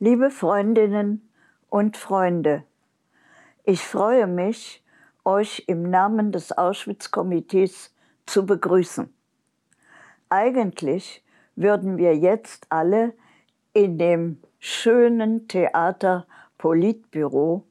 Liebe Freundinnen und Freunde, ich freue mich, euch im Namen des Auschwitz-Komitees zu begrüßen. Eigentlich würden wir jetzt alle in dem schönen Theater Politbüro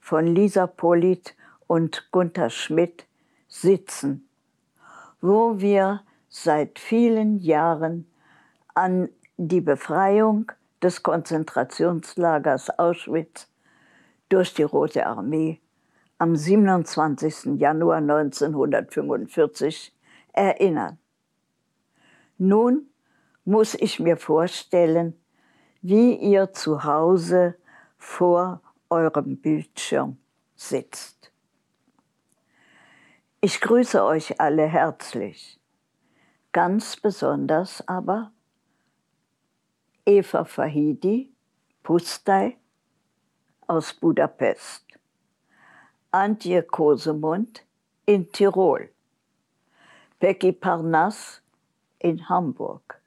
von Lisa Polit und Gunther Schmidt sitzen, wo wir seit vielen Jahren an die Befreiung des Konzentrationslagers Auschwitz durch die Rote Armee am 27. Januar 1945 erinnern. Nun muss ich mir vorstellen, wie ihr zu Hause vor eurem Bildschirm sitzt. Ich grüße euch alle herzlich, ganz besonders aber Eva Fahidi, Pustay aus Budapest, Antje Kosemund in Tirol, Becky Parnass in Hamburg,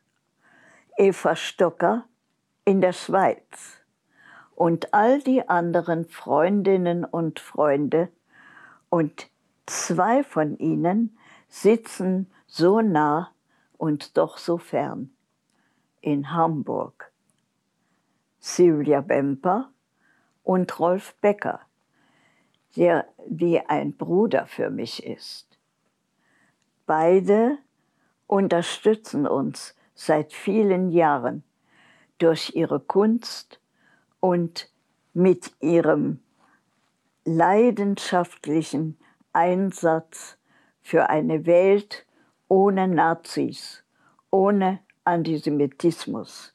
Eva Stocker in der Schweiz. Und all die anderen Freundinnen und Freunde. Und zwei von ihnen sitzen so nah und doch so fern in Hamburg. Silvia Bemper und Rolf Becker, der wie ein Bruder für mich ist. Beide unterstützen uns seit vielen Jahren durch ihre Kunst und mit ihrem leidenschaftlichen Einsatz für eine Welt ohne Nazis, ohne Antisemitismus,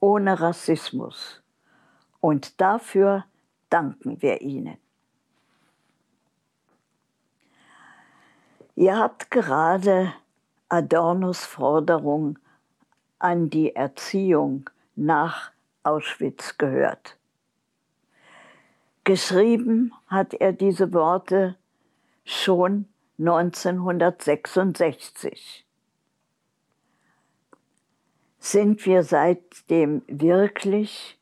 ohne Rassismus. Und dafür danken wir Ihnen. Ihr habt gerade Adornos Forderung an die Erziehung nach Auschwitz gehört. Geschrieben hat er diese Worte schon 1966. Sind wir seitdem wirklich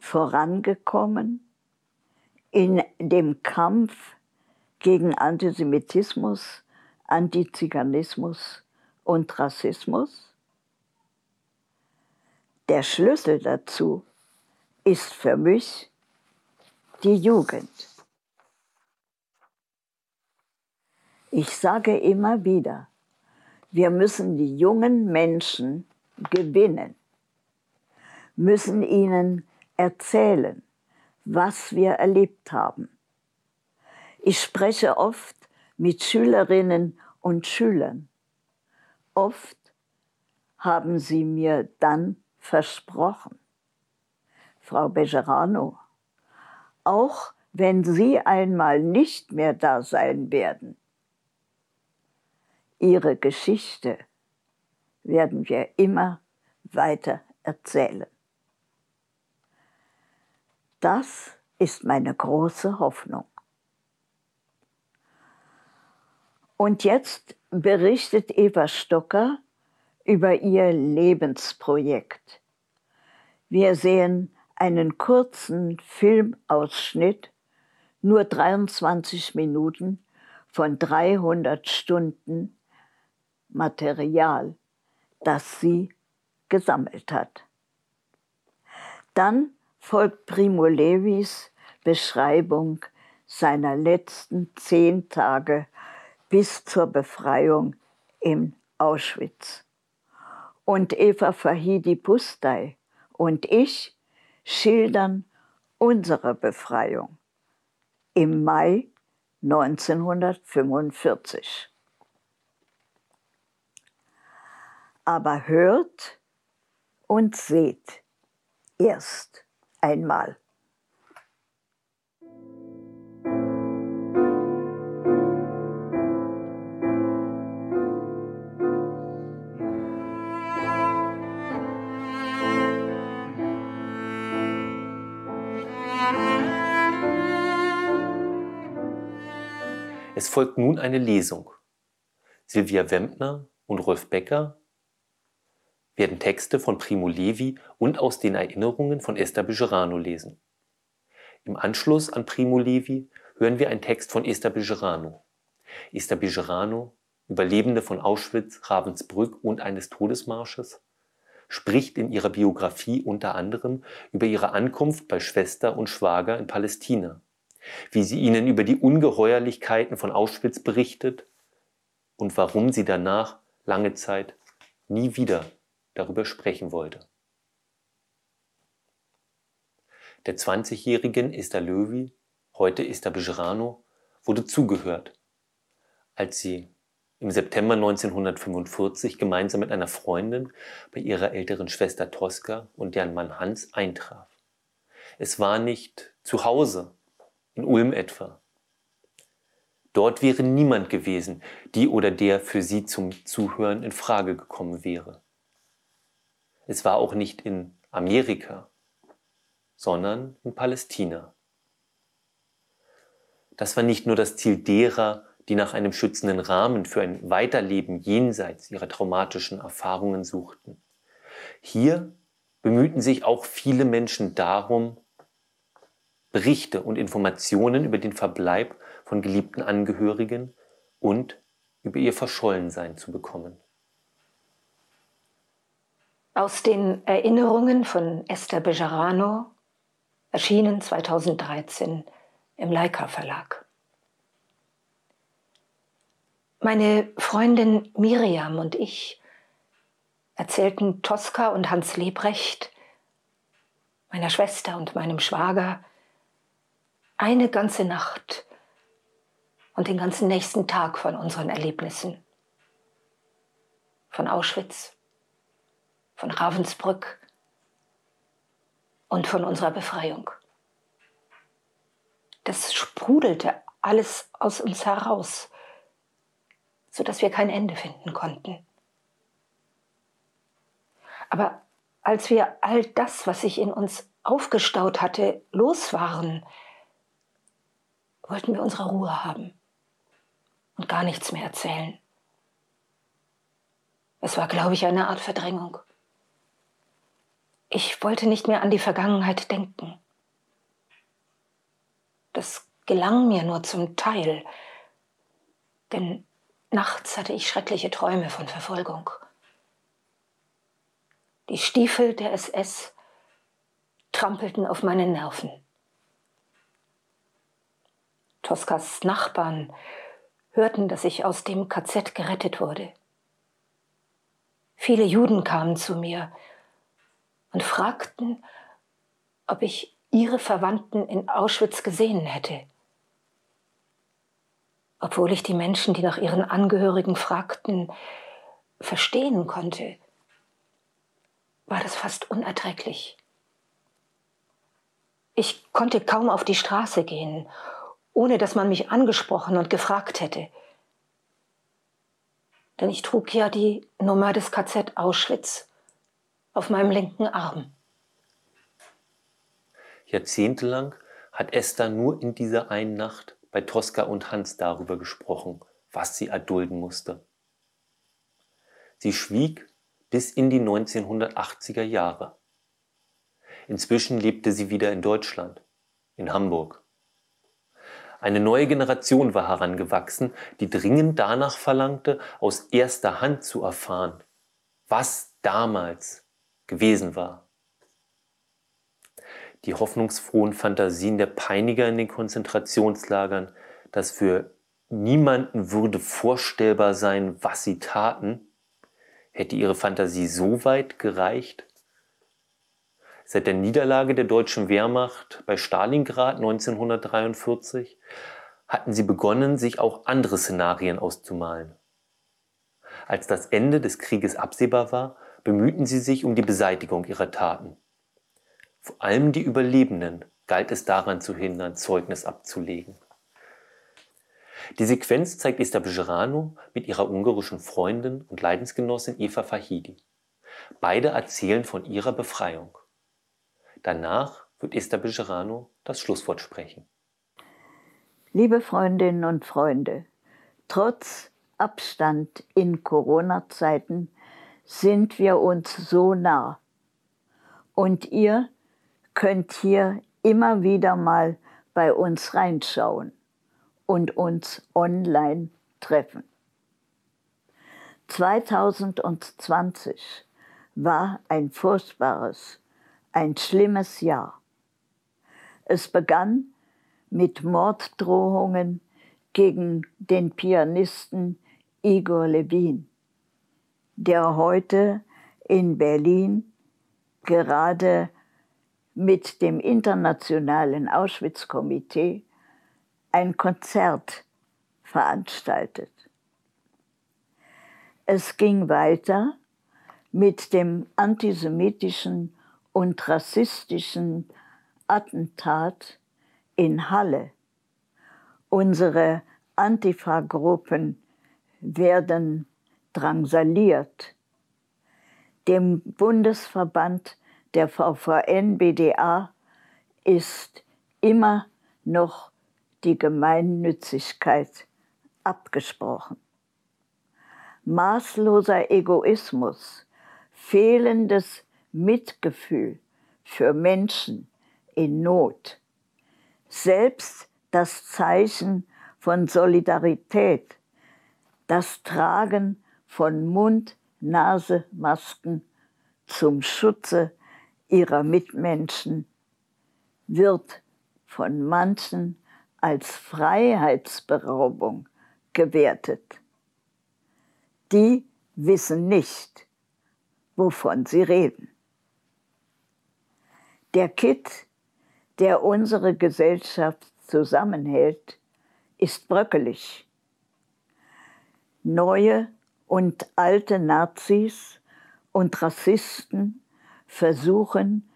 vorangekommen in dem Kampf gegen Antisemitismus, Antiziganismus und Rassismus? Der Schlüssel dazu ist für mich die Jugend. Ich sage immer wieder, wir müssen die jungen Menschen gewinnen, müssen ihnen erzählen, was wir erlebt haben. Ich spreche oft mit Schülerinnen und Schülern. Oft haben sie mir dann versprochen, Frau Bejerano, auch wenn Sie einmal nicht mehr da sein werden, Ihre Geschichte werden wir immer weiter erzählen. Das ist meine große Hoffnung. Und jetzt berichtet Eva Stocker über ihr Lebensprojekt. Wir sehen einen kurzen Filmausschnitt, nur 23 Minuten von 300 Stunden Material, das sie gesammelt hat. Dann folgt Primo Levis Beschreibung seiner letzten zehn Tage bis zur Befreiung in Auschwitz. Und Eva Fahidi Pustay und ich schildern unsere Befreiung im Mai 1945. aber hört und seht erst einmal. Es folgt nun eine Lesung. Silvia Wempner und Rolf Becker werden Texte von Primo Levi und aus den Erinnerungen von Esther Bejerano lesen. Im Anschluss an Primo Levi hören wir einen Text von Esther Bejerano. Esther Bejerano, Überlebende von Auschwitz, Ravensbrück und eines Todesmarsches, spricht in ihrer Biografie unter anderem über ihre Ankunft bei Schwester und Schwager in Palästina, wie sie ihnen über die Ungeheuerlichkeiten von Auschwitz berichtet und warum sie danach lange Zeit nie wieder darüber sprechen wollte. Der 20-jährigen Esther Löwy, heute Esther Bejerano, wurde zugehört, als sie im September 1945 gemeinsam mit einer Freundin bei ihrer älteren Schwester Tosca und deren Mann Hans eintraf. Es war nicht zu Hause, in Ulm etwa. Dort wäre niemand gewesen, die oder der für sie zum Zuhören in Frage gekommen wäre. Es war auch nicht in Amerika, sondern in Palästina. Das war nicht nur das Ziel derer, die nach einem schützenden Rahmen für ein Weiterleben jenseits ihrer traumatischen Erfahrungen suchten. Hier bemühten sich auch viele Menschen darum, Berichte und Informationen über den Verbleib von geliebten Angehörigen und über ihr Verschollensein zu bekommen. Aus den Erinnerungen von Esther Bejarano, erschienen 2013 im Leica Verlag. Meine Freundin Miriam und ich erzählten Tosca und Hans Lebrecht, meiner Schwester und meinem Schwager, eine ganze Nacht und den ganzen nächsten Tag von unseren Erlebnissen. Von Auschwitz, von Ravensbrück und von unserer Befreiung. Das sprudelte alles aus uns heraus, sodass wir kein Ende finden konnten. Aber als wir all das, was sich in uns aufgestaut hatte, los waren, wollten wir unsere Ruhe haben und gar nichts mehr erzählen. Es war, glaube ich, eine Art Verdrängung. Ich wollte nicht mehr an die Vergangenheit denken. Das gelang mir nur zum Teil, denn nachts hatte ich schreckliche Träume von Verfolgung. Die Stiefel der SS trampelten auf meine Nerven. Toskas Nachbarn hörten, dass ich aus dem KZ gerettet wurde. Viele Juden kamen zu mir und fragten, ob ich ihre Verwandten in Auschwitz gesehen hätte. Obwohl ich die Menschen, die nach ihren Angehörigen fragten, verstehen konnte, war das fast unerträglich. Ich konnte kaum auf die Straße gehen, ohne dass man mich angesprochen und gefragt hätte. Denn ich trug ja die Nummer des KZ Auschwitz auf meinem linken Arm. Jahrzehntelang hat Esther nur in dieser einen Nacht bei Tosca und Hans darüber gesprochen, was sie erdulden musste. Sie schwieg bis in die 1980er Jahre. Inzwischen lebte sie wieder in Deutschland, in Hamburg. Eine neue Generation war herangewachsen, die dringend danach verlangte, aus erster Hand zu erfahren, was damals gewesen war. Die hoffnungsfrohen Fantasien der Peiniger in den Konzentrationslagern, dass für niemanden würde vorstellbar sein, was sie taten, hätte ihre Fantasie so weit gereicht? Seit der Niederlage der deutschen Wehrmacht bei Stalingrad 1943 hatten sie begonnen, sich auch andere Szenarien auszumalen. Als das Ende des Krieges absehbar war, bemühten sie sich um die Beseitigung ihrer Taten. Vor allem die Überlebenden galt es daran zu hindern, Zeugnis abzulegen. Die Sequenz zeigt Esther Bejerano mit ihrer ungarischen Freundin und Leidensgenossin Eva Fahidi. Beide erzählen von ihrer Befreiung. Danach wird Esther Bejerano das Schlusswort sprechen. Liebe Freundinnen und Freunde, trotz Abstand in Corona-Zeiten sind wir uns so nah. Und ihr könnt hier immer wieder mal bei uns reinschauen und uns online treffen. 2020 war ein furchtbares, ein schlimmes Jahr. Es begann mit Morddrohungen gegen den Pianisten Igor Levin, der heute in Berlin gerade mit dem Internationalen Auschwitz-Komitee ein Konzert veranstaltet. Es ging weiter mit dem antisemitischen und rassistischen Attentat in Halle. Unsere Antifa-Gruppen werden drangsaliert. Dem Bundesverband der VVN-BDA ist immer noch die Gemeinnützigkeit abgesprochen. Maßloser Egoismus, fehlendes Mitgefühl für Menschen in Not, selbst das Zeichen von Solidarität, das Tragen von Mund-Nase-Masken zum Schutze ihrer Mitmenschen wird von manchen als Freiheitsberaubung gewertet. Die wissen nicht, wovon sie reden. Der Kitt, der unsere Gesellschaft zusammenhält, ist bröckelig. Neue und alte Nazis und Rassisten versuchen,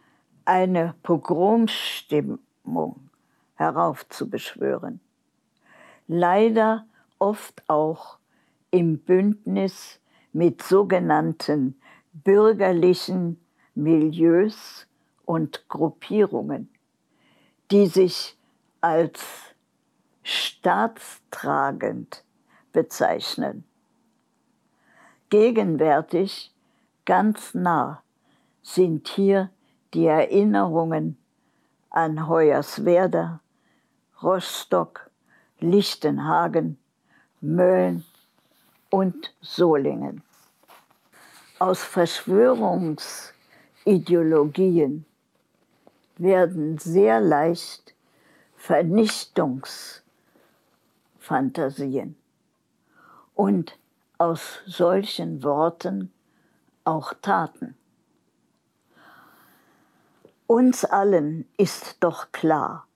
eine Pogromstimmung heraufzubeschwören. Leider oft auch im Bündnis mit sogenannten bürgerlichen Milieus und Gruppierungen, die sich als staatstragend bezeichnen. Gegenwärtig ganz nah sind hier die Erinnerungen an Hoyerswerda, Rostock, Lichtenhagen, Mölln und Solingen. Aus Verschwörungsideologien werden sehr leicht Vernichtungsfantasien und aus solchen Worten auch Taten. Uns allen ist doch klar,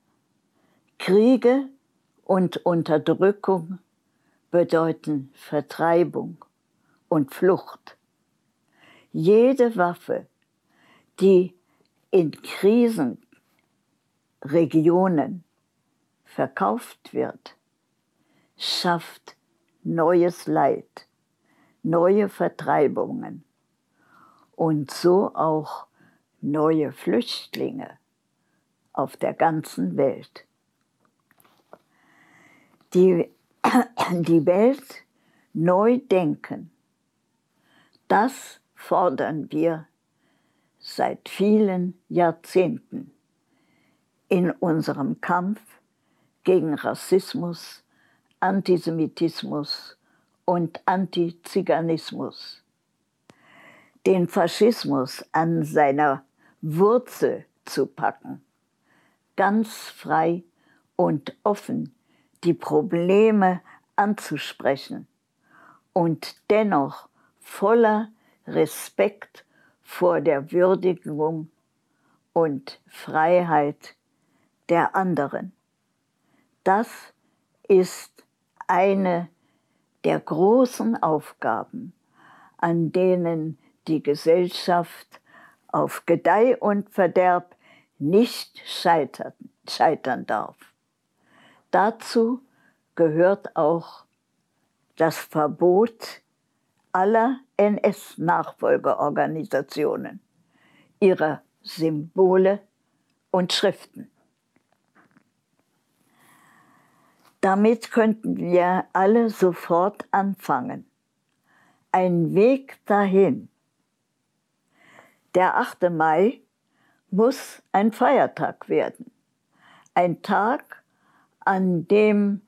Kriege und Unterdrückung bedeuten Vertreibung und Flucht. Jede Waffe, die in Krisenregionen verkauft wird, schafft neues Leid, neue Vertreibungen und so auch neue Flüchtlinge auf der ganzen Welt. Die, die Welt neu denken, das fordern wir seit vielen Jahrzehnten in unserem Kampf gegen Rassismus, Antisemitismus und Antiziganismus. Den Faschismus an seiner Wurzel zu packen, ganz frei und offen die Probleme anzusprechen und dennoch voller Respekt vor der Würdigung und Freiheit der anderen. Das ist eine der großen Aufgaben, an denen die Gesellschaft auf Gedeih und Verderb nicht scheitern, scheitern darf. Dazu gehört auch das Verbot aller NS-Nachfolgeorganisationen, ihrer Symbole und Schriften. Damit könnten wir alle sofort anfangen. Ein Weg dahin Der 8. Mai muss ein Feiertag werden. Ein Tag, an dem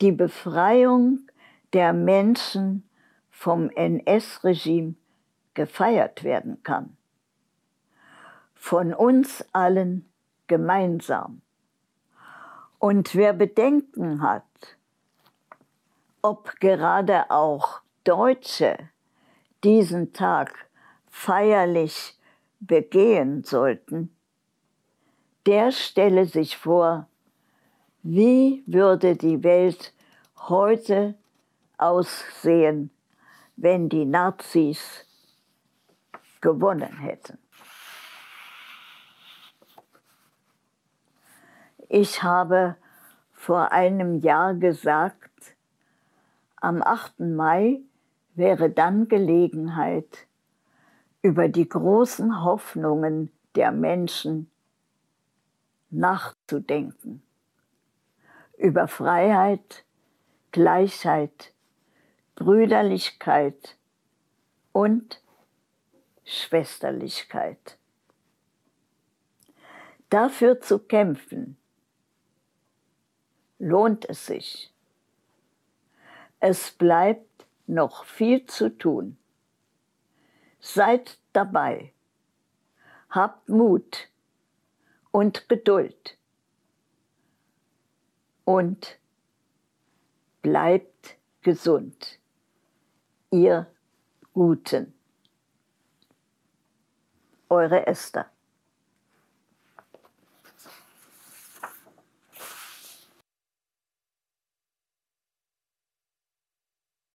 die Befreiung der Menschen vom NS-Regime gefeiert werden kann. Von uns allen gemeinsam. Und wer Bedenken hat, ob gerade auch Deutsche diesen Tag feierlich begehen sollten, der stelle sich vor, wie würde die Welt heute aussehen, wenn die Nazis gewonnen hätten. Ich habe vor einem Jahr gesagt, am 8. Mai wäre dann Gelegenheit, über die großen Hoffnungen der Menschen nachzudenken. Über Freiheit, Gleichheit, Brüderlichkeit und Schwesterlichkeit. Dafür zu kämpfen, lohnt es sich. Es bleibt noch viel zu tun. Seid dabei. Habt Mut und Geduld. Und bleibt gesund. Ihr Guten. Eure Esther.